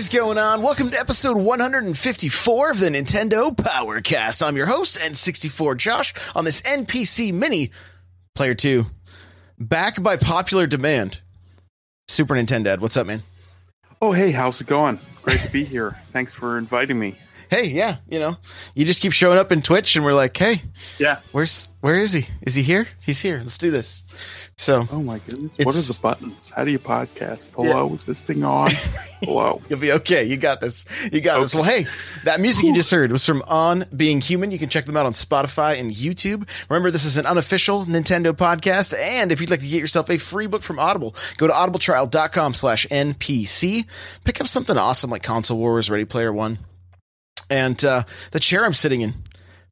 Is going on? Welcome to episode 154 of the Nintendo Powercast. I'm your host, N64 Josh, on this NPC Mini Player 2. Back by popular demand. Super Nintendo. What's up, man? Oh, hey, how's it going? Great to be here. Thanks for inviting me. Hey, yeah, you know, you just keep showing up in Twitch, and we're like, hey, Yeah. where's where is he? Is he here? He's here. Let's do this. So Oh my goodness. What are the buttons? How do you podcast? Hello, is this thing on? Hello. You'll be okay. You got this. You got this. Well, hey, that music you just heard was from On Being Human. You can check them out on Spotify and YouTube. Remember, this is an unofficial Nintendo podcast. And if you'd like to get yourself a free book from Audible, go to audibletrial.com slash NPC. Pick up something awesome like Console Wars, Ready Player One. And uh, the chair I'm sitting in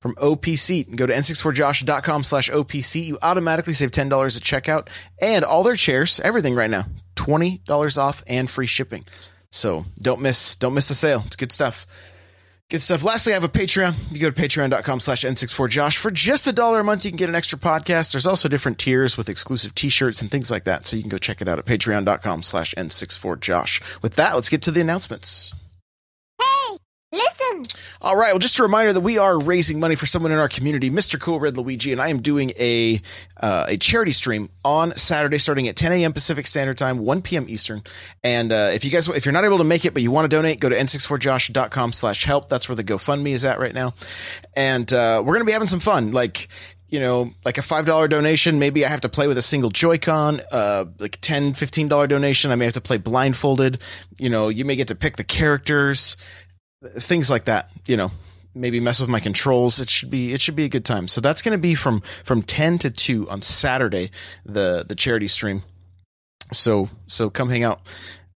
from OPC. Go to n64josh.com slash OPC. You automatically save $10 at checkout. And all their chairs, everything right now, $20 off and free shipping. So don't miss don't miss the sale. It's good stuff. Good stuff. Lastly, I have a Patreon. You go to patreon.com slash N64Josh. For just a dollar a month, you can get an extra podcast. There's also different tiers with exclusive t-shirts and things like that. So you can go check it out at patreon.com slash N64Josh. With that, let's get to the announcements. Listen. All right. Well, just a reminder that we are raising money for someone in our community, Mr. Cool Red Luigi, and I am doing a uh, a charity stream on Saturday, starting at 10 a.m. Pacific Standard Time, 1 p.m. Eastern. And uh, if you guys, if you're not able to make it, but you want to donate, go to n64josh.com/help. That's where the GoFundMe is at right now. And uh, we're gonna be having some fun, like. You know, like a $5 donation, maybe I have to play with a single Joy-Con, uh, like $10, $15 donation, I may have to play blindfolded. You know, you may get to pick the characters things like that you know maybe mess with my controls. It should be it should be a good time. So that's going to be from from 10 to 2 on saturday the the charity stream. So so come hang out.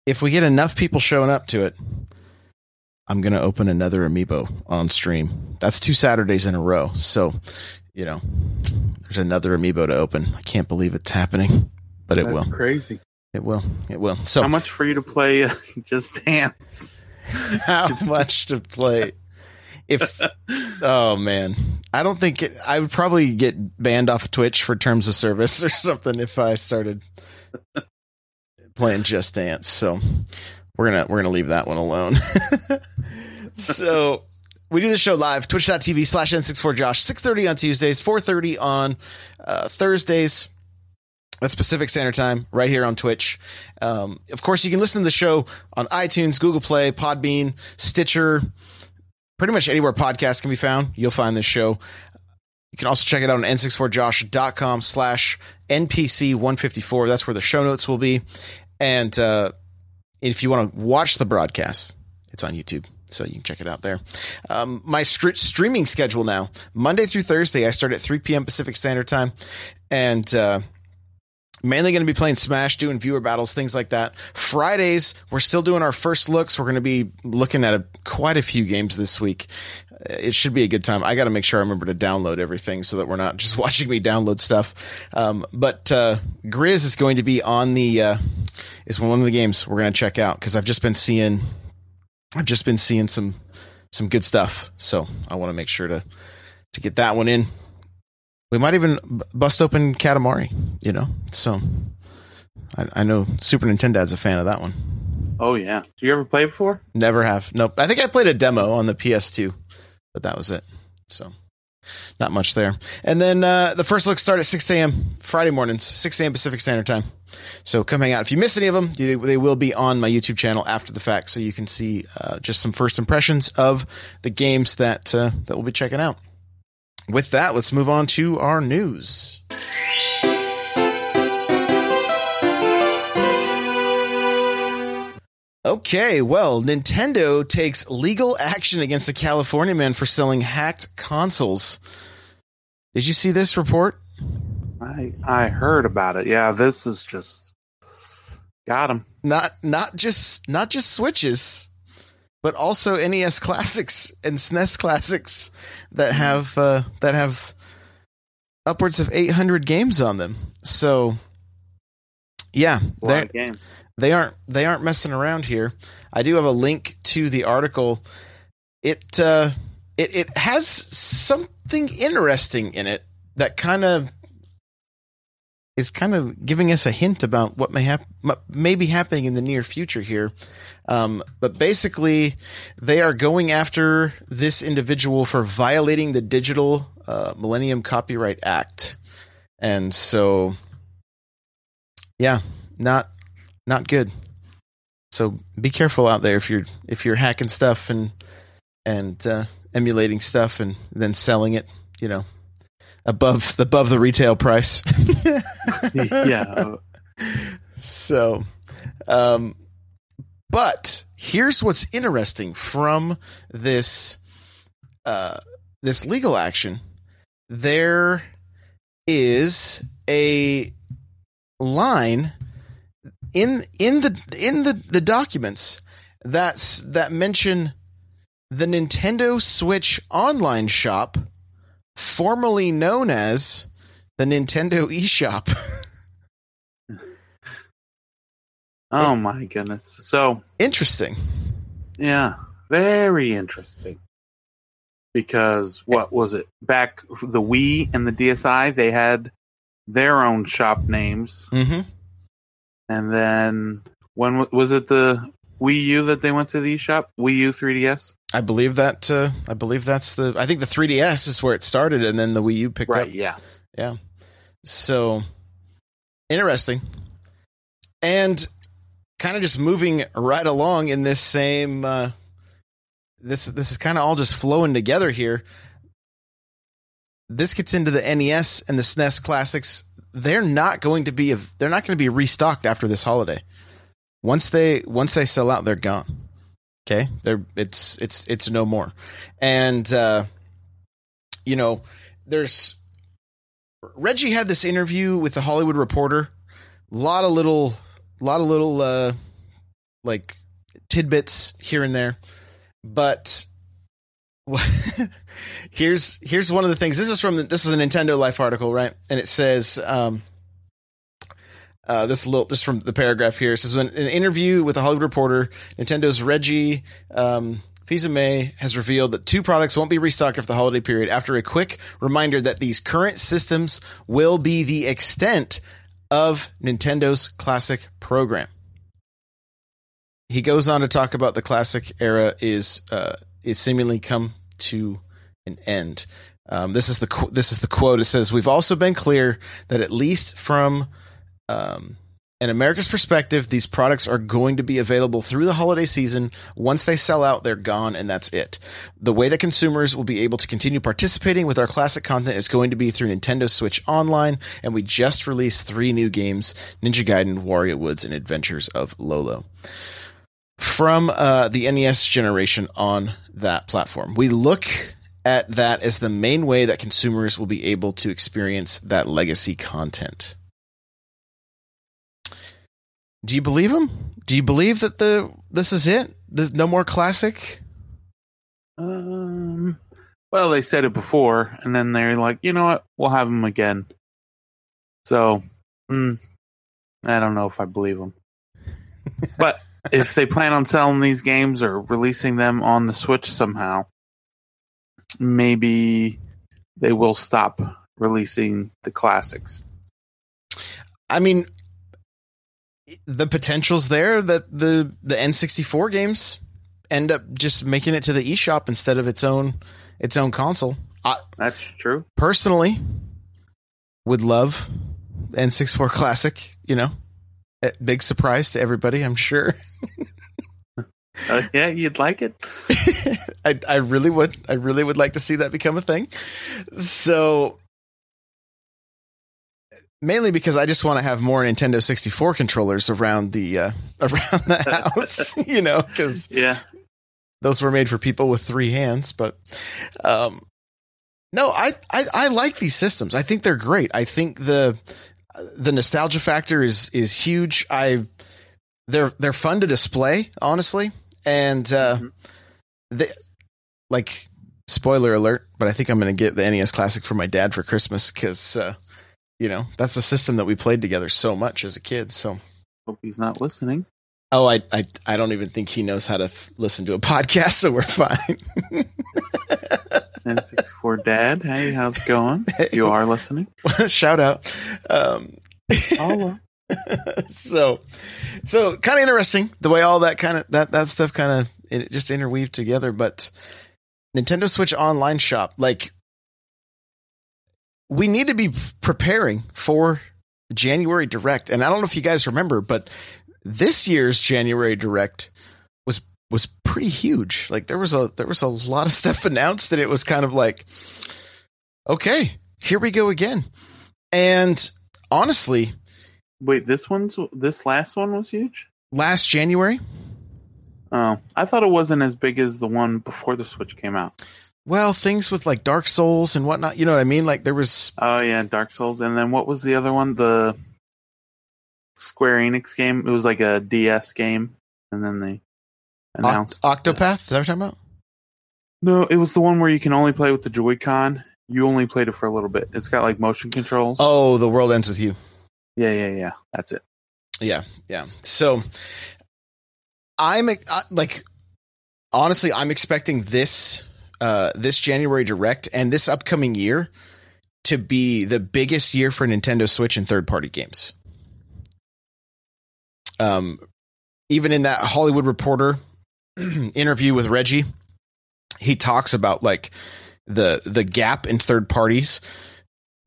If we get enough people showing up to it i'm going to open another amiibo on stream. That's two saturdays in a row. So you know there's another amiibo to open. I can't believe it's happening but it That's will. crazy. it will. It will. So How much for you to play uh, Just Dance? how much to play? If oh man. I don't think it, i would probably get banned off twitch for terms of service or something if i started playing just dance. So we're gonna we're gonna leave that one alone. So we do the show live twitch.tv slash n64josh 6.30 on tuesdays 4.30 on uh, thursdays that's Pacific Standard Time, right here on Twitch. Um, of course, you can listen to the show on iTunes, Google Play, Podbean, Stitcher, pretty much anywhere podcasts can be found. You'll find this show. You can also check it out on n64josh.com slash NPC154. That's where the show notes will be. And uh, if you want to watch the broadcast, it's on YouTube. So you can check it out there. Um, my str- streaming schedule now, Monday through Thursday, I start at 3 p.m. Pacific Standard Time. And uh, mainly going to be playing Smash, doing viewer battles, things like that. Fridays, we're still doing our first looks. We're going to be looking at a, quite a few games this week. Uh, It should be a good time. I got to make sure I remember to download everything so that we're not just watching me download stuff. Um, but uh, Grizz is going to be on the uh, is one of the games we're going to check out because I've just been seeing I've just been seeing some some good stuff. So I want to make sure to to get that one in. We might even bust open Katamari, you know. So I, I know Super Nintendo's a fan of that one. Oh yeah. Do you ever play before? Never have. Nope. I think I played a demo on the PS2, but that was it. So not much there. And then uh, the first look start at 6 a.m. Friday mornings, 6 a.m. Pacific Standard Time. So come hang out. If you miss any of them, they, they will be on my YouTube channel after the fact, so you can see uh, just some first impressions of the games that uh, that we'll be checking out with that, let's move on to our news. Okay, well, Nintendo takes legal action against a California man for selling hacked consoles. Did you see this report? I I heard about it. Yeah, this is just got him. Not not just not just switches but also NES classics and SNES classics that have uh, that have upwards of 800 games on them. So yeah, they games. they aren't they aren't messing around here. I do have a link to the article. It uh, it it has something interesting in it that kind of is kind of giving us a hint about what may hap- may be happening in the near future here. Um, but basically, they are going after this individual for violating the Digital uh, Millennium Copyright Act, and so yeah, not not good. So be careful out there if you're if you're hacking stuff and and uh, emulating stuff and then selling it, you know, above above the retail price. yeah. So, um, but here's what's interesting from this uh, this legal action. There is a line in in the in the, the documents that's that mention the Nintendo Switch online shop, formerly known as the Nintendo eShop. Oh my goodness. So Interesting. yeah, very interesting. Because what was it? Back the Wii and the DSi, they had their own shop names, Mm-hmm. and then when was it the Wii U that they went to the eShop? Wii U 3DS. I believe that. Uh, I believe that's the. I think the 3DS is where it started, and then the Wii U picked up. Yeah. Yeah. So interesting. And kind of just moving right along in this same uh this this is kind of all just flowing together here. This gets into the NES and the SNES classics. They're not going to be they're not going to be restocked after this holiday. Once they once they sell out, they're gone. Okay? They're it's it's it's no more. And uh you know, there's Reggie had this interview with the Hollywood Reporter. A lot of little, lot of little, uh, like tidbits here and there, but here's here's one of the things. This is from this is a Nintendo Life article, right? And it says, um, uh, this little just from the paragraph here. It says in an interview with the Hollywood Reporter, Nintendo's Reggie um, Fils-Aimé has revealed that two products won't be restocked after the holiday period. After a quick reminder that these current systems will be the extent of Nintendo's classic program. He goes on to talk about the classic era is uh, is seemingly come to an end. Um, this is the this is the quote. It says, "We've also been clear that at least from um, an America's perspective, these products are going to be available through the holiday season. Once they sell out, they're gone, and that's it. The way that consumers will be able to continue participating with our classic content is going to be through Nintendo Switch Online, and we just released three new games: Ninja Gaiden, Wario Woods, and Adventures of Lolo." From uh, the NES generation on that platform, we look at that as the main way that consumers will be able to experience that legacy content. Do you believe him? Do you believe that the this is it? There's no more classic? Um. Well, they said it before, and then they're like, you know what? We'll have them again. So, mm, I don't know if I believe them. but if they plan on selling these games or releasing them on the Switch somehow, maybe they will stop releasing the classics. I mean, the potential's there that the the N64 games end up just making it to the eShop instead of its own its own console. I That's true. personally would love N64 Classic, you know. A big surprise to everybody, I'm sure. Uh, yeah, you'd like it. I I really would. I really would like to see that become a thing. So mainly because I just want to have more Nintendo 64 controllers around the uh, around the house, you know, because Yeah. those were made for people with three hands. But um, no, I, I I like these systems. I think they're great. I think the the nostalgia factor is is huge. I they're they're fun to display, honestly, and uh, Mhm. they like spoiler alert. But I think I'm going to get the NES Classic for my dad for Christmas because uh, you know that's a system that we played together so much as a kid. So. Hope he's not listening. Oh, I, I, I don't even think he knows how to f- listen to a podcast, so we're fine. N64 Dad, hey, how's it going? You are listening. Shout out. Um, so, so kind of interesting the way all that kind of that that stuff kind of it just interweaved together. But Nintendo Switch Online Shop, like, we need to be preparing for January Direct, and I don't know if you guys remember, but this year's January Direct was was pretty huge. Like there was a there was a lot of stuff announced, and it was kind of like, okay, here we go again. And honestly, Wait, this one's this last one was huge. last January, Oh, I thought it wasn't as big as the one before the Switch came out. Well, things with like Dark Souls and whatnot, you know what I mean? Like there was Oh yeah, Dark Souls, and then what was the other one? The Square Enix game. It was like a DS game, and then they Oct- announced Octopath. Is that what you're talking about? No, it was the one where you can only play with the Joy-Con. You only played it for a little bit. It's got like motion controls. Oh, the world ends with you. yeah, yeah, yeah. That's it. Yeah, yeah. So I'm I, like honestly, I'm expecting this uh this January direct and this upcoming year to be the biggest year for Nintendo Switch and third party games. Um even in that Hollywood Reporter interview with Reggie, he talks about like the the gap in third parties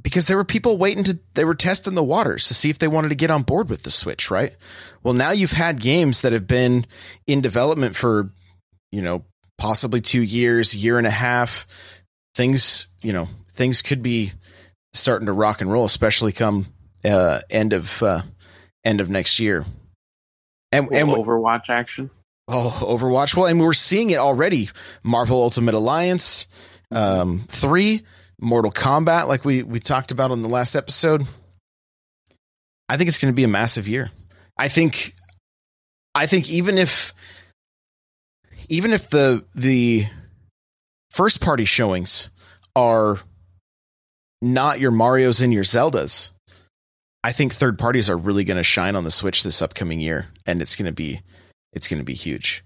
because there were people waiting to they were testing the waters to see if they wanted to get on board with the switch right well now you've had games that have been in development for you know possibly two years year and a half things you know things could be starting to rock and roll especially come uh end of uh end of next year and and Overwatch action. Oh, Overwatch. Well, and we're seeing it already. Marvel Ultimate Alliance, um, three, Mortal Kombat, like we we talked about on the last episode. I think it's going to be a massive year. I think, I think even if, even if the the first party showings are not your Mario's and your Zeldas, I think third parties are really going to shine on the Switch this upcoming year, and it's going to be it's going to be huge.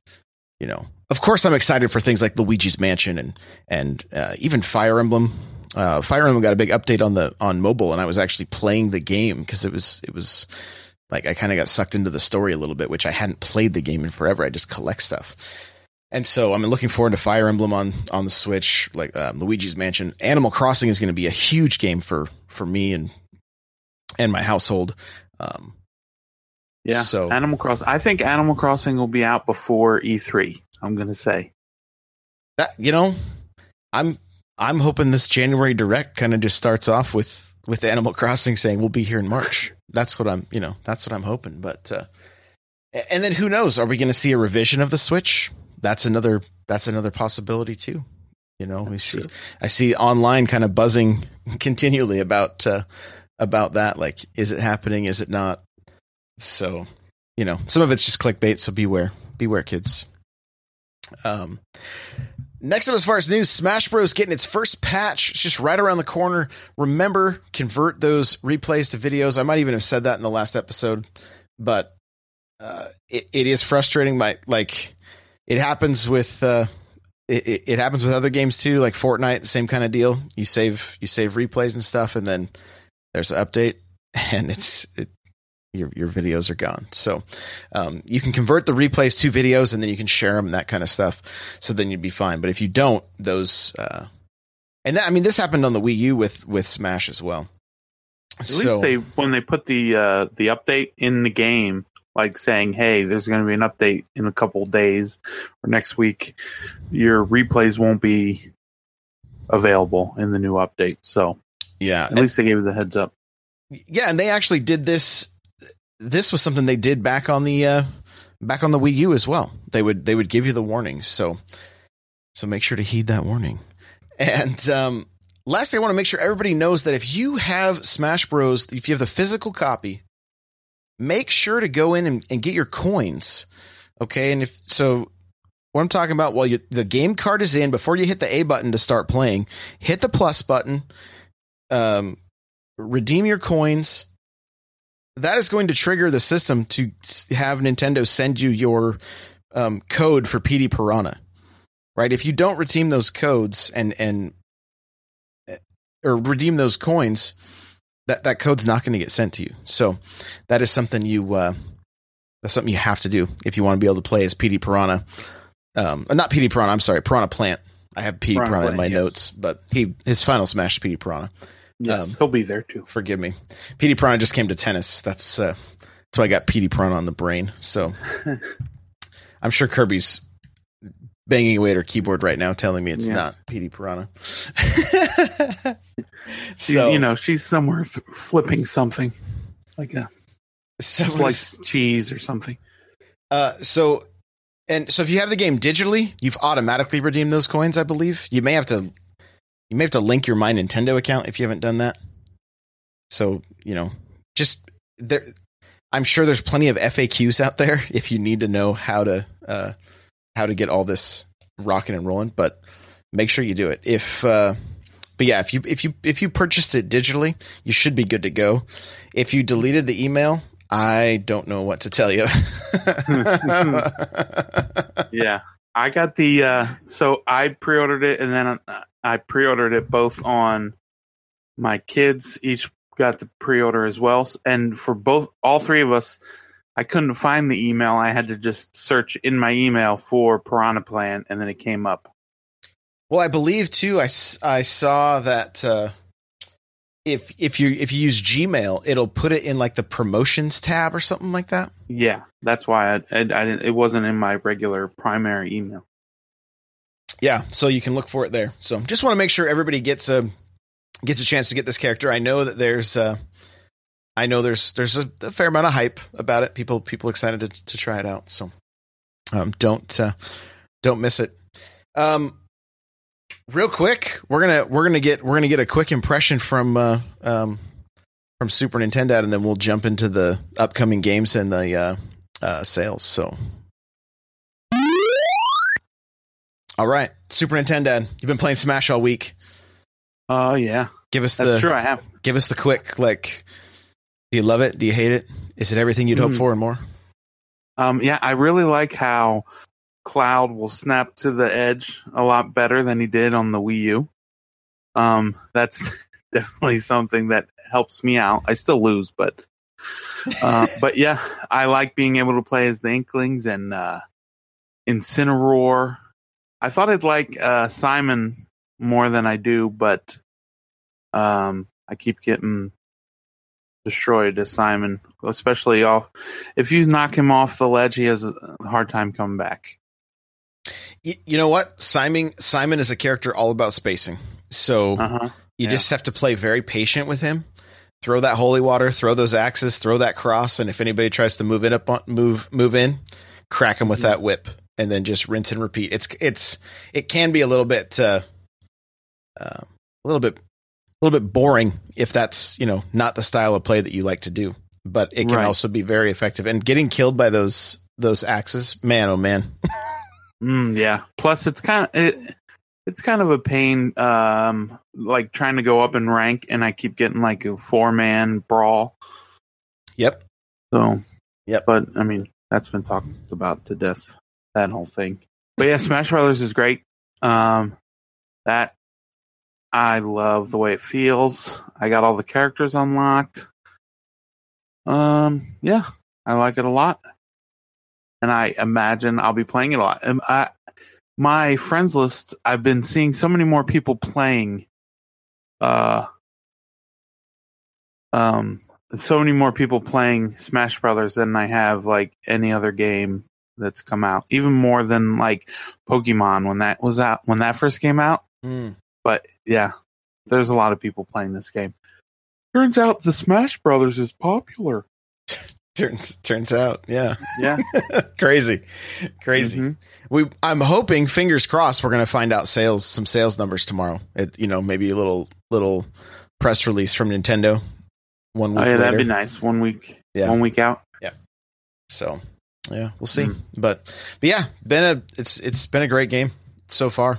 You know, of course, I'm excited for things like Luigi's Mansion and and uh, even Fire Emblem. Uh, Fire Emblem got a big update on the on mobile, and I was actually playing the game because it was it was like I kind of got sucked into the story a little bit, which I hadn't played the game in forever. I just collect stuff, and so I'm looking forward to Fire Emblem on on the Switch, like um, Luigi's Mansion. Animal Crossing is going to be a huge game for for me and and my household. Um, Yeah. So Animal Crossing. I think Animal Crossing will be out before E3. I'm gonna say. that you know, I'm I'm hoping this January direct kind of just starts off with with Animal Crossing saying we'll be here in March. That's what I'm you know that's what I'm hoping. But uh, and then who knows? Are we going to see a revision of the Switch? That's another that's another possibility too. You know, we see I see online kind of buzzing continually about uh, about that. Like, is it happening? Is it not? So, you know, some of it's just clickbait. So beware, beware, kids. Um, next up, as far as news, Smash Bros. getting its first patch. It's just right around the corner. Remember, convert those replays to videos. I might even have said that in the last episode, but uh, it, it is frustrating. My like, it happens with. Uh, it, it, happens with other games too, like Fortnite, same kind of deal. You save you save replays and stuff, and then there's an update, and it's it, your your videos are gone. So um, you can convert the replays to videos, and then you can share them and that kind of stuff. So then you'd be fine. But if you don't, those uh, and that, I mean, this happened on the Wii U with with Smash as well. At so, least they when they put the uh, the update in the game, like saying, "Hey, there's going to be an update in a couple days or next week," your replays won't be available in the new update. So yeah, at least they gave you the heads up. Yeah, and they actually did this. This was something they did back on the uh, back on the Wii U as well. They would they would give you the warnings. So so make sure to heed that warning. And um, lastly, I want to make sure everybody knows that if you have Smash Bros, if you have the physical copy, make sure to go in and, and get your coins. Okay, and if so, what I'm talking about, while you, the game card is in, before you hit the A button to start playing, hit the plus button, um, redeem your coins. That is going to trigger the system to have Nintendo send you your um, code for Petey Piranha. Right? If you don't redeem those codes and and or redeem those coins, that that code's not going to get sent to you. So that is something you uh, that's something you have to do if you want to be able to play as Petey Piranha. Um, uh, not Petey Piranha. I'm sorry, Piranha Plant. I have Petey Piranha, Piranha in my yes. notes, but he his final smash is Petey Piranha. Yes, um, he'll be there too. Forgive me. Petey Piranha just came to tennis. That's uh, that's why I got Petey Piranha on the brain. So I'm sure Kirby's banging away at her keyboard right now, telling me it's yeah. not Petey Piranha. so you know she's somewhere th- flipping something like a sliced cheese or something. Uh, so and so if you have the game digitally, you've automatically redeemed those coins, I believe. You may have to you may have to link your My Nintendo account if you haven't done that. So, you know, just there I'm sure there's plenty of FAQs out there if you need to know how to uh how to get all this rocking and rolling, but make sure you do it. If uh but yeah, if you if you if you purchased it digitally, you should be good to go. If you deleted the email, I don't know what to tell you. yeah. I got the uh so I pre-ordered it and then I pre-ordered it both on my kids each got the pre-order as well and for both all three of us I couldn't find the email. I had to just search in my email for Piranha Plant and then it came up. Well, I believe too I, I saw that uh if if you if you use Gmail, it'll put it in like the promotions tab or something like that. Yeah, that's why I, I, I didn't. It wasn't in my regular primary email. Yeah, so you can look for it there. So just want to make sure everybody gets a gets a chance to get this character. I know that there's uh, I know there's there's a, a fair amount of hype about it. People people excited to to try it out. So um, don't uh, don't miss it. Um, real quick, we're gonna we're gonna get we're gonna get a quick impression from uh, um, from Super Nintendo, and then we'll jump into the upcoming games and the uh, uh, sales. So, all right, Super Nintendo, you've been playing Smash all week. Oh yeah, give us That's the sure I have. Give us the quick like. Do you love it? Do you hate it? Is it everything you'd mm. hope for and more? Um, yeah, I really like how Cloud will snap to the edge a lot better than he did on the Wii U. Um, that's definitely something that helps me out. I still lose, but uh, but yeah, I like being able to play as the Inklings and uh, Incineroar. I thought I'd like uh, Simon more than I do, but um, I keep getting destroyed as Simon, especially off. If you knock him off the ledge, he has a hard time coming back you know what? Simon Simon is a character all about spacing. So uh-huh. you yeah. just have to play very patient with him. Throw that holy water, throw those axes, throw that cross, and if anybody tries to move it up, on, move move in, crack them with mm-hmm. that whip, and then just rinse and repeat. It's it's it can be a little bit uh, uh, a little bit a little bit boring if that's you know not the style of play that you like to do, but it can right. also be very effective. And getting killed by those those axes, man, oh man. Mm, yeah. Plus, it's kind of it, it's kind of a pain, um, like trying to go up in rank, and I keep getting like a four man brawl. Yep. So, yep. But I mean, that's been talked about to death. That whole thing. But yeah, Smash Brothers is great. Um, that I love the way it feels. I got all the characters unlocked. Um, yeah, I like it a lot and I imagine I'll be playing it a lot. Um, I, my friends list, I've been seeing so many more people playing, uh, um, so many more people playing Smash Brothers than I have like any other game that's come out. Even more than like Pokemon when that was out when that first came out. Mm. But yeah, there's a lot of people playing this game. Turns out the Smash Brothers is popular. Turns turns out, yeah, Yeah. crazy, crazy. Mhm. We, I'm hoping, fingers crossed, we're going to find out sales, some sales numbers tomorrow. It, you know, maybe a little little press release from Nintendo one week Oh yeah, later. that'd be nice. One week. Yeah. One week out. Yeah. So, yeah, we'll see. Mm. But, but yeah, been a it's it's been a great game so far.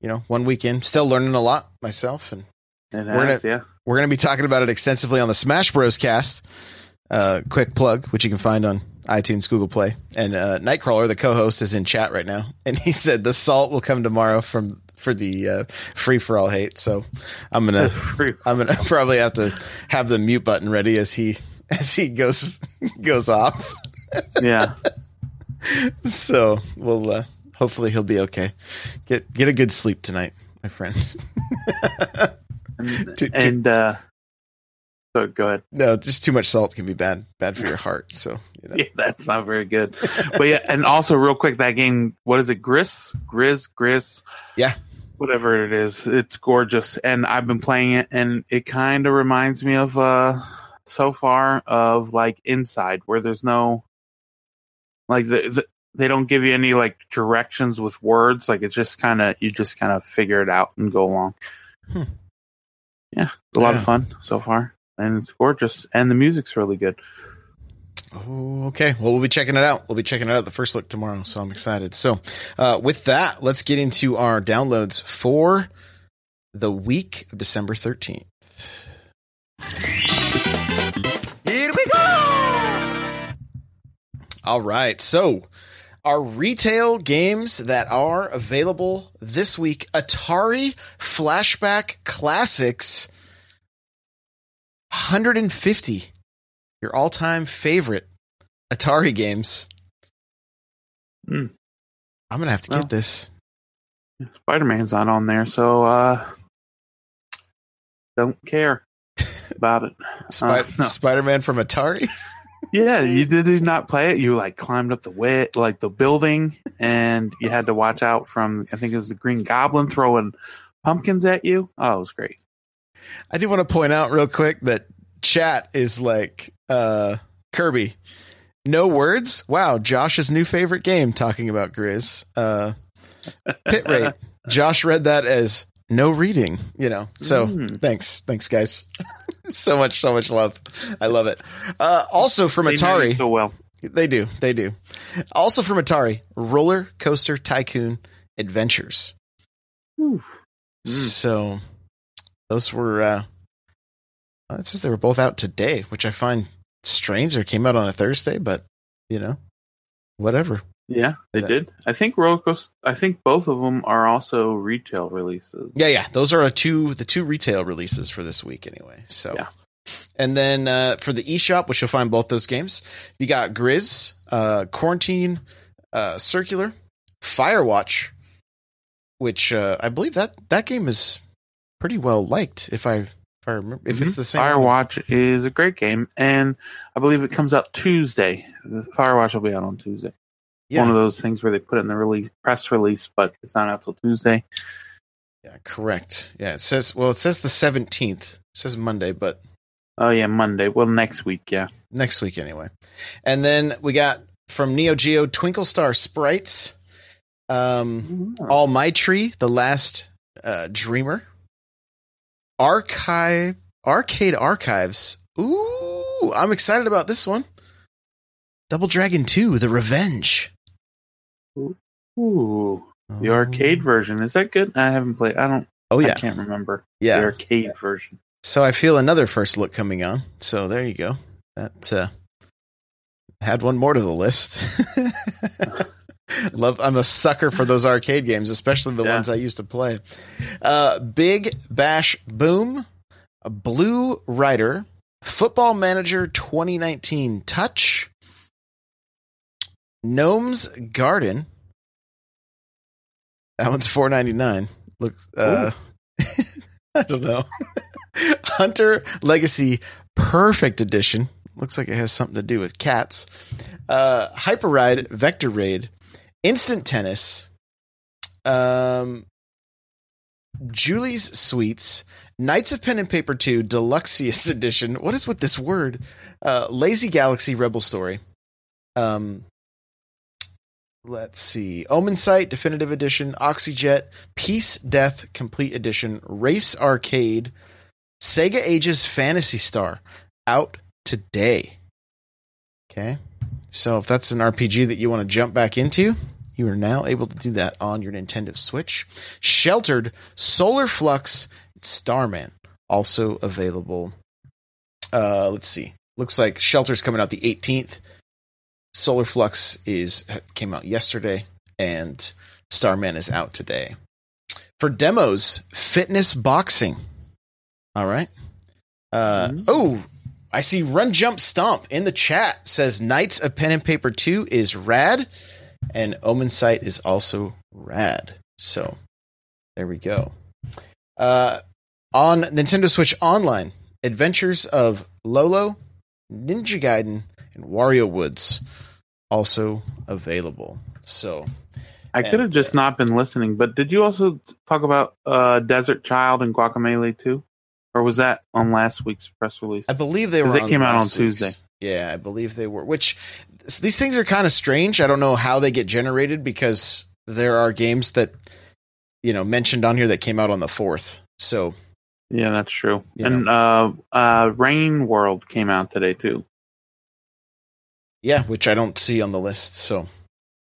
You know, one weekend, still learning a lot myself, and We're has, yeah. we're going to be talking about it extensively on the Smash Bros. Cast. Uh, quick plug, which you can find on iTunes, Google Play, and uh, Nightcrawler, the co-host, is in chat right now, and he said the salt will come tomorrow from for the uh, free for all hate. So I'm gonna I'm gonna probably have to have the mute button ready as he as he goes goes off. yeah. So we'll uh, hopefully he'll be okay. Get get a good sleep tonight, my friends. And, and uh so go ahead. no, just too much salt can be bad bad for your heart. So you know. Yeah, that's not very good. But yeah, and also real quick, that game, what is it? Gris, Grizz, Gris, Yeah. whatever it is. It's gorgeous, and I've been playing it, and it kind of reminds me of uh so far of like Inside, where there's no like the, the they don't give you any like directions with words. Like it's just kind of you just kind of figure it out and go along. Hmm. Yeah, it's a lot of fun so far, and it's gorgeous, and the music's really good. Oh, okay. Well, we'll be checking it out. We'll be checking it out the first look tomorrow. So I'm excited. So, uh, with that, let's get into our downloads for the week of December 13th. Here we go! All right. So, our retail games that are available this week Atari Flashback Classics 150. Your all time favorite Atari games. Hmm. I'm going to have to Well. get this. Spider Man's not on there, so uh don't care about it. Uh, no. Spider Man from Atari? Yeah, you did not play it. You like climbed up the way like the building and you had to watch out from I think it was the Green Goblin throwing pumpkins at you. Oh, it was great. I do want to point out real quick that chat is like uh Kirby. No words. Wow, Josh's new favorite game talking about Grizz. Uh pit rate. Josh read that as no reading, you know. So Mm. thanks. Thanks guys. so much so much love. I love it. Uh also from They Atari. so well. They do. They do. Also from Atari, Roller Coaster Tycoon Adventures. Whew. Mm. So those were uh it says they were both out today, which I find strange. They came out on a Thursday, but you know, whatever. Yeah, they Yeah. did. I think Roller Coaster. I think both of them are also retail releases. Yeah, yeah. Those are a two the two retail releases for this week anyway. So Yeah. and then uh, for the eShop, which you'll find both those games, you got Grizz, uh, Quarantine, uh, Circular, Firewatch, which uh, I believe that that game is pretty well liked. If I if I remember, if it's the same. one. Firewatch is a great game, and I believe it comes out Tuesday. The Firewatch will be out on Tuesday. Yeah. One of those things where they put it in the release press release, but it's not out till Tuesday. Yeah, correct. Yeah, it says well, it says the seventeenth. It says Monday, but Oh yeah, Monday. Well, next week, yeah. next week anyway. And then we got from Neo Geo Twinkle Star Sprites, um, Almightree, The Last uh, Dreamer, Archive, Arcade Archives. Ooh, I'm excited about this one. Double Dragon Two: The Revenge. Ooh, the arcade version is that good? I haven't played. I don't. Oh I yeah, can't remember the yeah. arcade version. So I feel another first look coming on. So there you go. That uh, had one more to the list. Love. I'm a sucker for those arcade games, especially the Yeah. ones I used to play. Uh, Big Bash Boom, a Blue Rider, Football Manager 2019 Touch, Gnome's Garden. That one's 4.99. Looks. Uh, I don't know. Hunter Legacy Perfect Edition. Looks like it has something to do with cats. Uh, Hyper Ride, Vector Raid, Instant Tennis, um, Julie's Sweets, Knights of Pen and Paper 2 Deluxious Edition. What is with this word? Uh, Lazy Galaxy Rebel Story. Um, let's see. Omen Sight Definitive Edition, Oxyjet, Peace Death Complete Edition, Race Arcade, Sega Ages Phantasy Star out today. Okay. So if that's an RPG that you want to jump back into, you are now able to do that on your Nintendo Switch. Sheltered Solar Flux Starman also available. Uh, let's see. Looks like Shelter's coming out the 18th. Solar Flux is came out yesterday, and Starman is out today. For demos, fitness boxing. All right. Uh, Mhm. Oh, I see Run Jump Stomp in the chat says Knights of Pen and Paper 2 is rad, and Omen Sight is also rad. So there we go. Uh, on Nintendo Switch Online, Adventures of Lolo, Ninja Gaiden, and Wario Woods also available. So I could have just not been listening, but did you also talk about uh, Desert Child and Guacamole too? Or was that on last week's press release? I believe they were. on came out on week's. Tuesday. Yeah, I believe they were. Which these things are kind of strange. I don't know how they get generated because there are games that you know mentioned on here that came out on the fourth. So Yeah, that's true. And uh, uh, Rain World came out today too. Yeah, which I don't see on the list. So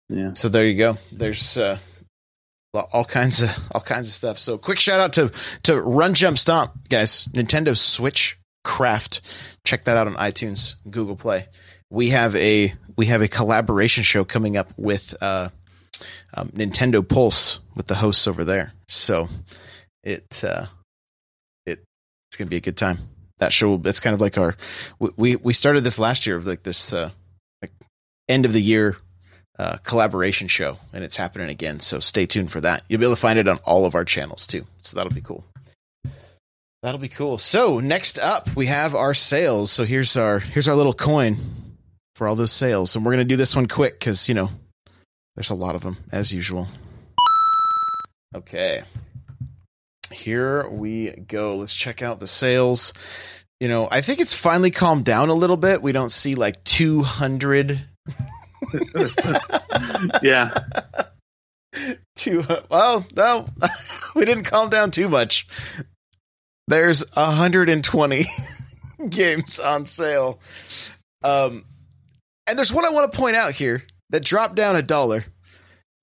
Yeah. so there you go. There's uh, all kinds of all kinds of stuff. So quick shout out to to Run Jump Stomp guys, Nintendo Switch Craft. Check that out on iTunes, Google Play. We have a we have a collaboration show coming up with uh, um, Nintendo Pulse with the hosts over there. So it uh, it it's gonna be a good time. That show it's kind of like our we we, started this last year of like this uh, end of the year uh, collaboration show, and it's happening again. So stay tuned for that. You'll be able to find it on all of our channels too. So that'll be cool. That'll be cool. So next up, we have our sales. So here's our here's our little coin for all those sales, and we're gonna do this one quick because you know there's a lot of them as usual. Okay, here we go. Let's check out the sales. You know, I think it's finally calmed down a little bit. We don't see like 200 yeah. Two. Well, no, we didn't calm down too much. There's 120 games on sale. Um, and there's one I want to point out here that dropped down a dollar,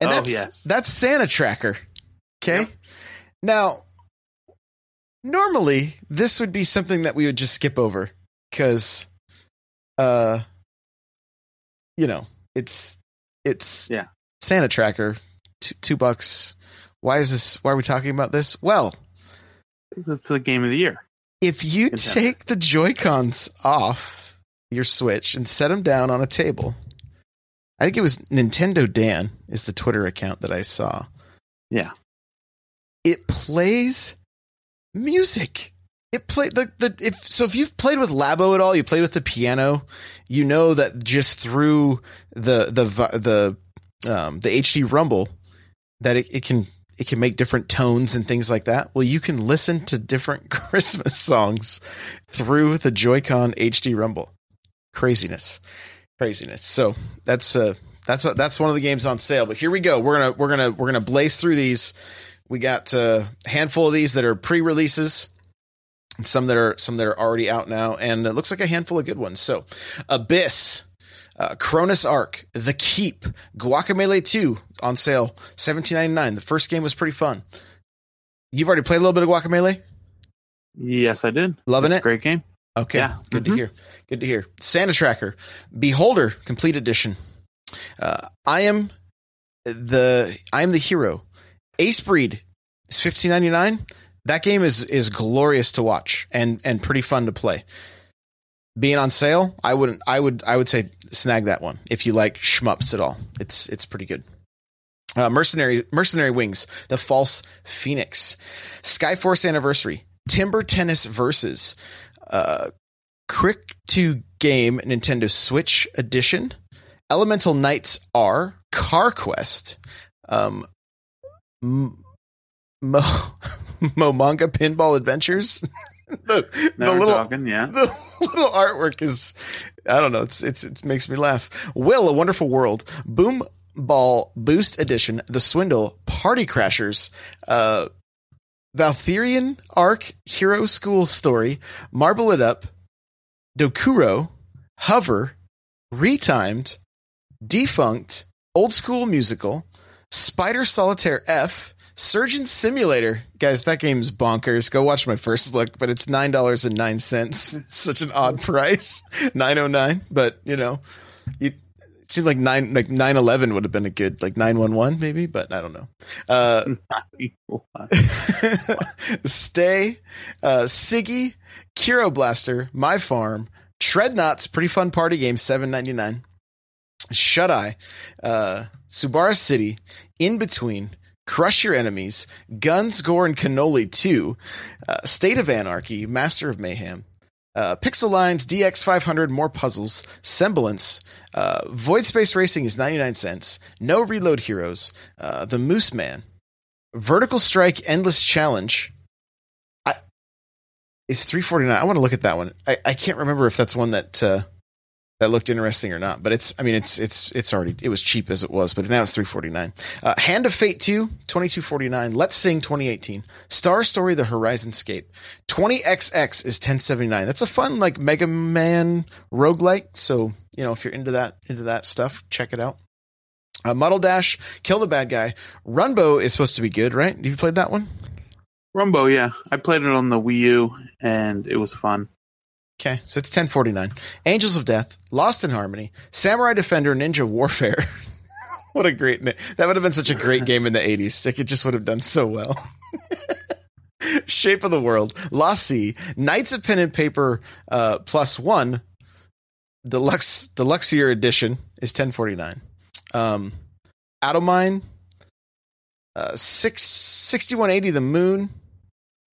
and Oh, that's yes. that's Santa Tracker. Okay, Yep. now normally this would be something that we would just skip over because, uh, you know, it's it's Yeah. Santa Tracker, two, two bucks. Why is this? Why are we talking about this? Well, It's the game of the year. if you Nintendo. take the Joy Cons off your Switch and set them down on a table, I think it was Nintendo Dan is the Twitter account that I saw. Yeah. It plays music. It played the the if so if you've played with Labo at all, you played with the piano, you know that just through the the the um the HD Rumble that it, it can it can make different tones and things like that. Well, you can listen to different Christmas songs through the Joy-Con HD Rumble. Craziness, craziness. So that's uh that's uh, that's one of the games on sale. But here we go. We're gonna we're gonna we're gonna blaze through these. We got uh, a handful of these that are pre-releases, some that are some that are already out now, and it looks like a handful of good ones. So, Abyss, uh, Chronus Arc, The Keep, Guacamole 2 on sale, seventeen ninety nine. The first game was pretty fun. You've already played a little bit of Guacamole. Yes, I did. Loving it? Great game. Okay, Yeah. good to Mhm. hear. Good to hear. Santa Tracker, Beholder, complete edition. Uh, I am the I am the hero. Astebreed is fifteen ninety nine. That game is is glorious to watch and and pretty fun to play. Being on sale, I wouldn't. I would. I would say snag that one if you like shmups at all. It's it's pretty good. Uh, Mercenary Mercenary Wings, The False Phoenix, Skyforce Anniversary, Timber Tennis Versus, uh, Crick 2 Game Nintendo Switch Edition, Elemental Knights R, Car Quest, um, Mo Momonga Pinball Adventures. the, the little talking, yeah. the little artwork is I don't know, it's it's it makes me laugh. Will, a wonderful world. Boom Ball Boost Edition, The Swindle, Party Crashers, uh Valthirian Arc Hero School Story, Marble It Up, Dokuro, Hover, Retimed, Defunct, Old School Musical, Spider Solitaire F, Surgeon Simulator. Guys, that game's bonkers. Go watch my first look, but it's $9.09. Such an odd price. 909, but you know, it seemed like 9 like 911 would have been a good like 911 maybe, but I don't know. Uh Stay, uh, Siggy, Kero Blaster, My Farm, Treadnoughts, pretty fun party game, seven ninety nine. Shut Eye, uh, Subara City, In Between, Crush Your Enemies, Guns, Gore, and Cannoli 2, uh, State of Anarchy, Master of Mayhem, uh, Pixel Lines, DX500, More Puzzles, Semblance, uh, Void Space Racing is 99 cents, No Reload Heroes, uh, The Moose Man, Vertical Strike Endless Challenge. I, it's 349. I want to look at that one. I, I can't remember if that's one that uh, that looked interesting or not, but it's I mean it's it's it's already it was cheap as it was, but now it's 349. Uh, Hand of Fate 2, 2249. Let's Sing 2018. Star Story The Horizon Scape. 20XX is 1079. That's a fun like Mega Man roguelike, so you know if you're into that into that stuff, check it out. Uh, Muddle Dash, Kill the Bad Guy. Runbow is supposed to be good, right? Have you played that one? Runbow, yeah. I played it on the Wii U and it was fun. Okay, so it's 1049. Angels of Death, Lost in Harmony, Samurai Defender, Ninja Warfare. what a great na- that would have been such a great game in the 80s. Like it just would have done so well. Shape of the World, Lost Sea, Knights of Pen and Paper uh, plus one, deluxe year edition is 1049. Um, Atomine, uh, six, 6180 The Moon,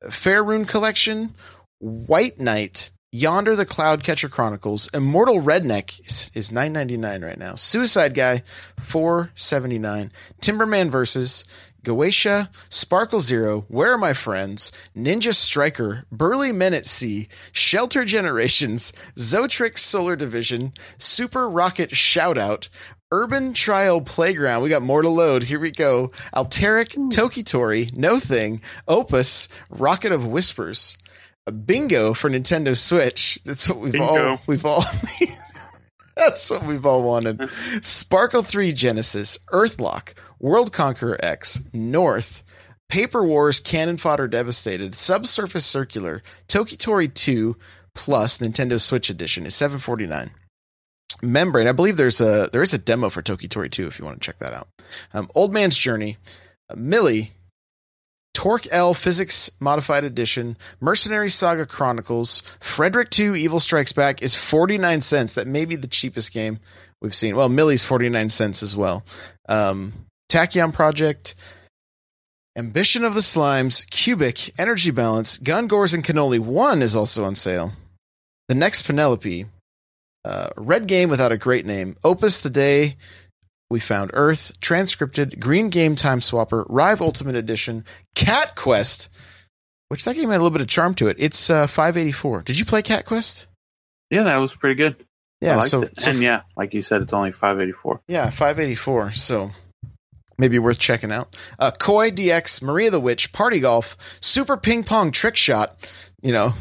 Fairune Collection, White Knight, Yonder the Cloud Catcher Chronicles, Immortal Redneck is, is 999 right now. Suicide Guy 479, Timberman versus Goetia, Sparkle Zero, Where Are My Friends, Ninja Striker, Burly Men at Sea, Shelter Generations, Zotrix Solar Division, Super Rocket Shoutout, Urban Trial Playground. We got more to load. Here we go. Alteric, Tokitori, No Thing, Opus, Rocket of Whispers. A bingo for Nintendo Switch. That's what we've Bingo. all we've all That's what we've all wanted. Sparkle 3 Genesis, Earthlock, World Conqueror X, North, Paper Wars Cannon Fodder Devastated, Subsurface Circular, Tokitori 2 plus Nintendo Switch Edition is 749. Membrane, I believe there's a there is a demo for Tokitori 2 if you want to check that out. Um, Old Man's Journey, uh, Millie, Torque L Physics Modified Edition, Mercenary Saga Chronicles, Frederick II Evil Strikes Back is 49 cents. That may be the cheapest game we've seen. Well, Millie's 49 cents as well. Um, Tachyon Project, Ambition of the Slimes, Cubic, Energy Balance, Gun Gores, and Cannoli 1 is also on sale. The next Penelope, uh, Red Game without a great name, Opus the Day we found Earth, Transcripted, Green Game Time Swapper, Rive Ultimate Edition, Cat Quest, which that game had a little bit of charm to it. It's uh, 584. Did you play Cat Quest? Yeah, that was pretty good. I Yeah, so, and yeah, like you said, it's only five eighty four. yeah, 584. So maybe worth checking out. Uh, Koi DX, Maria the Witch, Party Golf, Super Ping Pong Trick Shot. You know,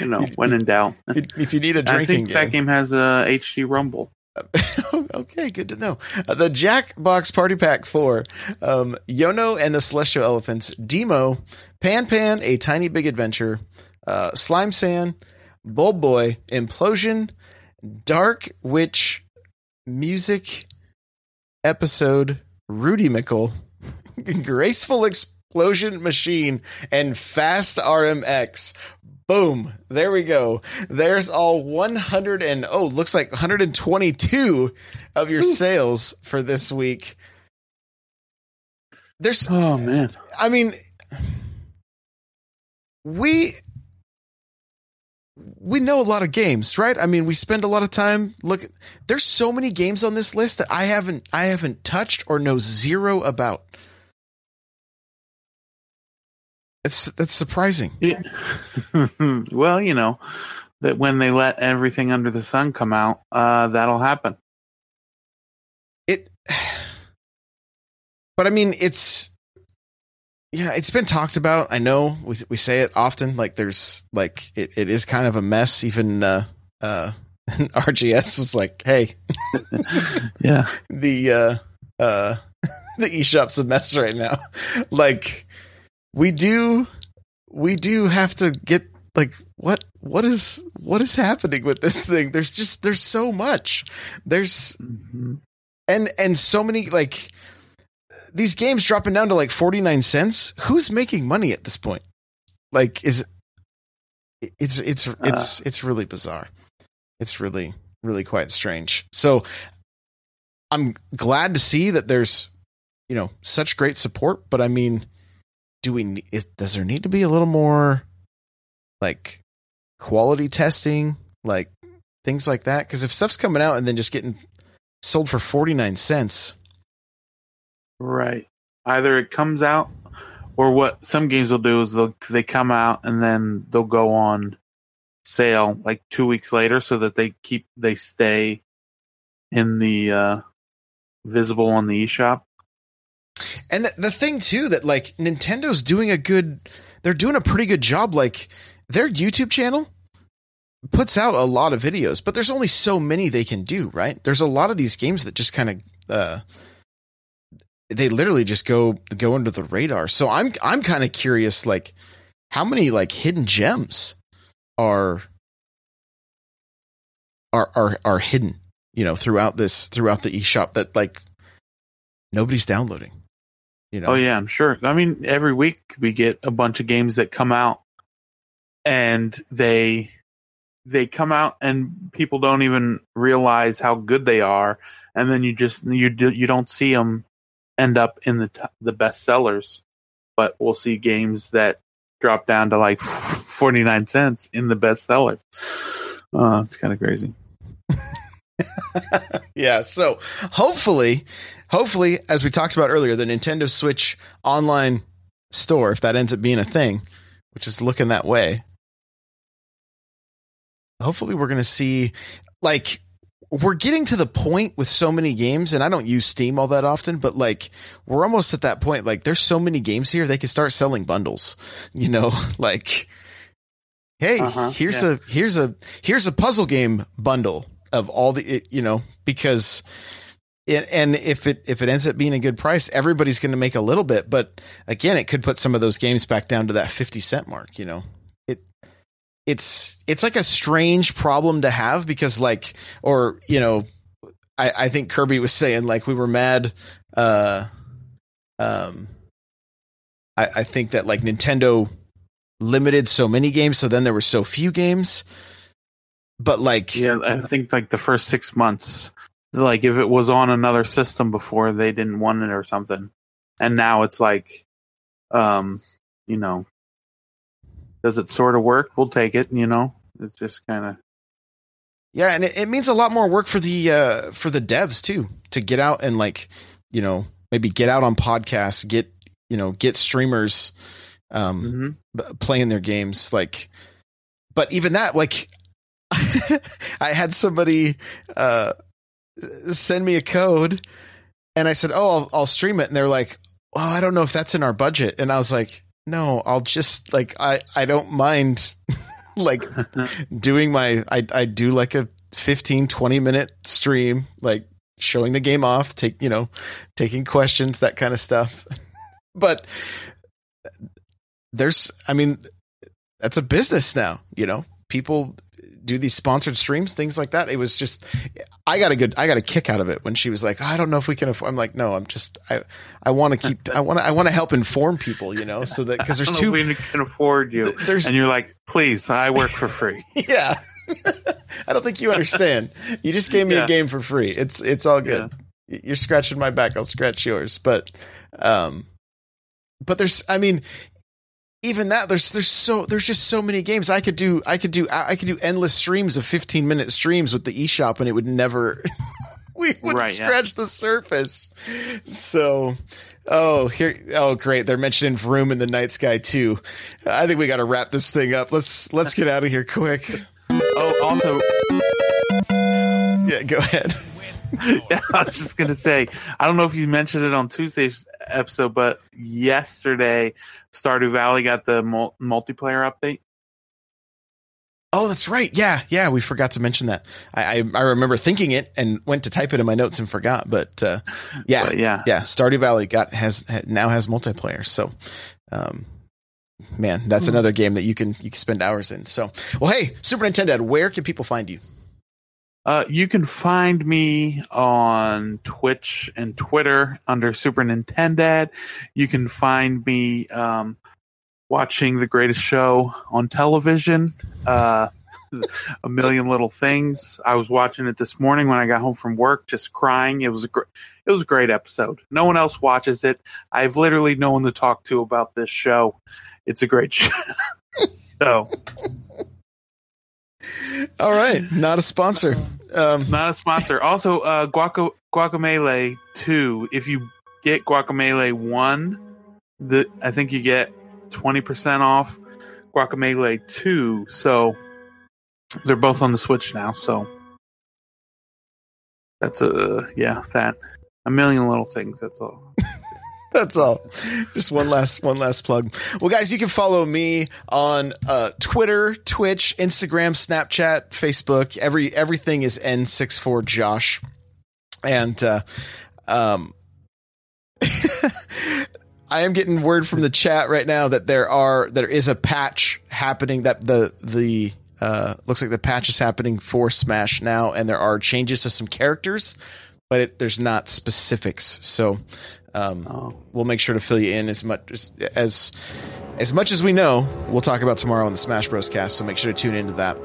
You know, when in doubt. if you need a I drinking think game. that game has a HD Rumble. okay, good to know. Uh, the Jackbox Party Pack 4, um, Yono and the Celestial Elephants, Demo, Pan Pan, A Tiny Big Adventure, uh, Slime-san, Bulb Boy, Implosion, Dark Witch, Music, Episode, Rudymical, Graceful Explosion Machine, and Fast RMX. Boom. There we go. There's all 100 and oh, looks like 122 of your sales for this week. There's Oh man, I mean we we know a lot of games, right? I mean, we spend a lot of time look there's so many games on this list that I haven't I haven't touched or know zero about. It's that's surprising. Yeah. well, you know that when they let everything under the sun come out, uh, that'll happen. It, but I mean, it's yeah, it's been talked about. I know we we say it often. Like there's like it, it is kind of a mess. Even uh, uh, RGS was like, hey, yeah, the uh, uh, the eShop's a mess right now. like we do we do have to get like what what is what is happening with this thing? There's just there's so much. There's mm-hmm. and and so many like these games dropping down to like 49 cents. Who's making money at this point? Like is it's it's it's uh, it's really bizarre. It's really really quite strange. So i'm glad to see that there's you know such great support but i mean do we is, does there need to be a little more like quality testing? Like things like that? Because if stuff's coming out and then just getting sold for 49 cents. Right. Either it comes out or what some games will do is they'll they come out and then they'll go on sale like two weeks later so that they keep they stay in the uh visible on the eShop. And the, the thing too that like Nintendo's doing a good they're doing a pretty good job like their YouTube channel puts out a lot of videos, but there's only so many they can do, right? There's a lot of these games that just kind of uh they literally just go go under the radar. So I'm I'm kind of curious like how many like hidden gems are are are are hidden, you know, throughout this throughout the eShop that like nobody's downloading. You know? Oh yeah, I'm sure. I mean, every week we get a bunch of games that come out and they they come out and people don't even realize how good they are and then you just you do, you don't see them end up in the the best sellers but we'll see games that drop down to like 49 cents in the best sellers uh, it's kind of crazy yeah so hopefully hopefully, as we talked about earlier, the Nintendo Switch online store, if that ends up being a thing, which is looking that way, hopefully we're going to see like we're getting to the point with so many games and I don't use Steam all that often, but like we're almost at that point. Like there's so many games here, they can start selling bundles, you know, like, Hey, uh-huh, here's yeah. a, here's a, here's a puzzle game bundle of all the, you know, because and if it if it ends up being a good price, everybody's going to make a little bit. But again, it could put some of those games back down to that fifty cent mark. You know, it it's it's like a strange problem to have because like or you know, I I think Kirby was saying like we were mad. Uh, um, I I think that like Nintendo limited so many games, so then there were so few games. But like, yeah, I think like the first six months like if it was on another system before they didn't want it or something. And now it's like um you know does it sort of work? We'll take it you know? It's just kind of yeah and it, it, means a lot more work for the uh for the devs too to get out and like you know maybe get out on podcasts get you know get streamers um mm-hmm. playing their games like but even that like i had somebody uh send me a code. And I said, oh, I'll, I'll stream it. And they're like, oh, I don't know if that's in our budget. And I was like, no, I'll just like, I, I don't mind like doing my, I, I do like a 15, 20 minute stream, like showing the game off, take, you know, taking questions, that kind of stuff. but there's, I mean, that's a business now, you know, people do these sponsored streams, things like that. It was just, I got a good, I got a kick out of it when she was like, I don't know if we can afford. I'm like, no, I'm just, I, I want to keep, I want to, I want to help inform people, you know, so that because there's two, we can afford you. There's, and you're like, please, I work for free. yeah. I don't think you understand. You just gave me yeah. a game for free. It's, it's all good. Yeah. You're scratching my back. I'll scratch yours. But, um, but there's, I mean, even that there's there's so there's just so many games I could do I could do I could do endless streams of 15 minute streams with the eShop and it would never we wouldn't Right, yeah. scratch the surface. So, oh, here, oh, great. They're mentioning Vroom in the night sky too. I think we got to wrap this thing up. Let's let's get out of here quick. Oh, also, Yeah, go ahead. yeah, I was just gonna say, I don't know if you mentioned it on Tuesday's episode, but yesterday, Stardew Valley got the mul- multiplayer update. Oh, that's right. Yeah, yeah. We forgot to mention that. I I, I remember thinking it and went to type it in my notes and forgot. But uh, yeah, But yeah, yeah. Stardew Valley got has ha- now has multiplayer. So, um, man, that's Hmm. another game that you can you can spend hours in. So, well, hey, Super Nintendad, where can people find you? Uh, you can find me on Twitch and Twitter under Super Nintendad. You can find me um, watching The Greatest Show on television. Uh, a million little things. I was watching it this morning when I got home from work, just crying. It was a gr- it was a great episode. No one else watches it. I have literally no one to talk to about this show. It's a great show. so All right, not a sponsor. Um, Not a sponsor. Also, uh, Guaco Guacamelee two. If you get Guacamelee one, the I think you get twenty percent off Guacamelee two. So they're both on the Switch now. So that's a yeah that a million little things. That's all. That's all. Just one last one last plug. Well, guys, you can follow me on uh, Twitter, Twitch, Instagram, Snapchat, Facebook. Every everything is N64 Josh. And uh, um I am getting word from the chat right now that there are there is a patch happening that the the uh, looks like the patch is happening for Smash now, and there are changes to some characters, but it, there's not specifics. So um, Oh. we'll make sure to fill you in as much as, as as much as we know. We'll talk about tomorrow on the Smash Bros. Cast, so make sure to tune into that.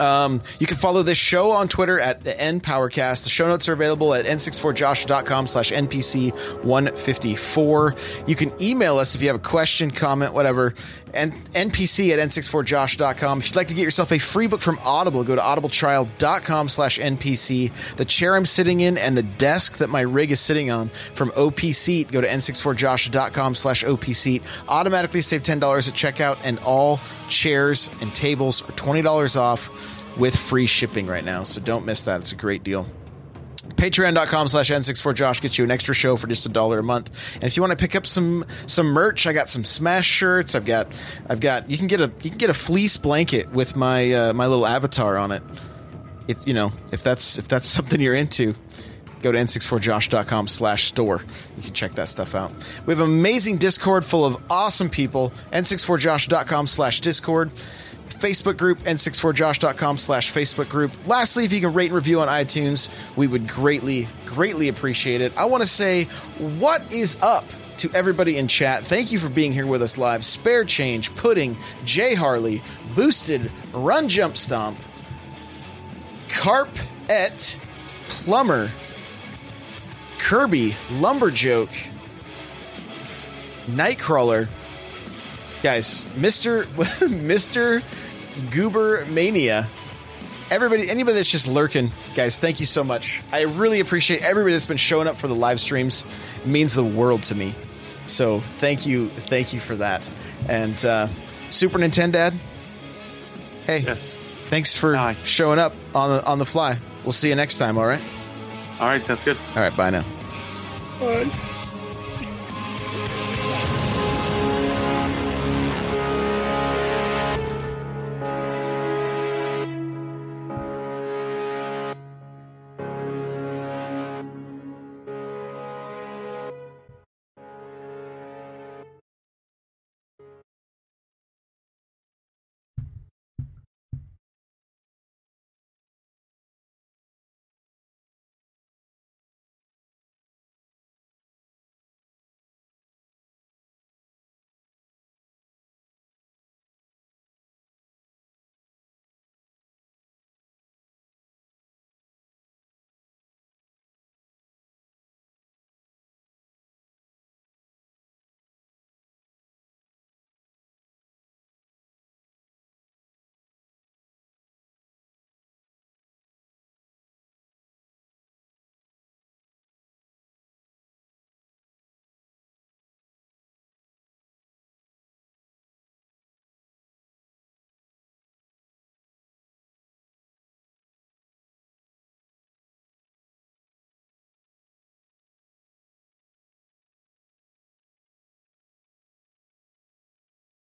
Um, you can follow this show on Twitter at the N Powercast. The show notes are available at n64josh.com slash npc154. You can email us if you have a question, comment, whatever, and npc at n64josh.com. If you'd like to get yourself a free book from Audible, go to audibletrial.com slash npc. The chair I'm sitting in and the desk that my rig is sitting on from OP Seat, go to n64josh.com slash OP Seat. Automatically save $10 at checkout, and all chairs and tables are $20 off with free shipping right now. So don't miss that. It's a great deal. Patreon.com slash N64Josh gets you an extra show for just a dollar a month. And if you want to pick up some some merch, I got some Smash shirts. I've got I've got you can get a you can get a fleece blanket with my uh, my little avatar on it. It's you know, if that's if that's something you're into, go to n64josh.com slash store. You can check that stuff out. We have an amazing Discord full of awesome people. n64josh.com slash Discord. Facebook group, n64josh.com slash Facebook group. Lastly, if you can rate and review on iTunes, we would greatly, greatly appreciate it. I want to say, what is up to everybody in chat? Thank you for being here with us live. Spare Change, Pudding, Jay Harley, Boosted, Run Jump Stomp, Carp Et, Plumber, Kirby, Lumberjoke, Nightcrawler, guys, Mister Mister Goober Mania. Everybody, anybody that's just lurking, guys, thank you so much. I really appreciate everybody that's been showing up for the live streams. It means the world to me. So thank you, thank you for that. And uh, Super Nintendad, hey, Yes. thanks for Hi. showing up on the on the fly. We'll see you next time. All right. All right. Sounds good. All right. Bye now. Bye.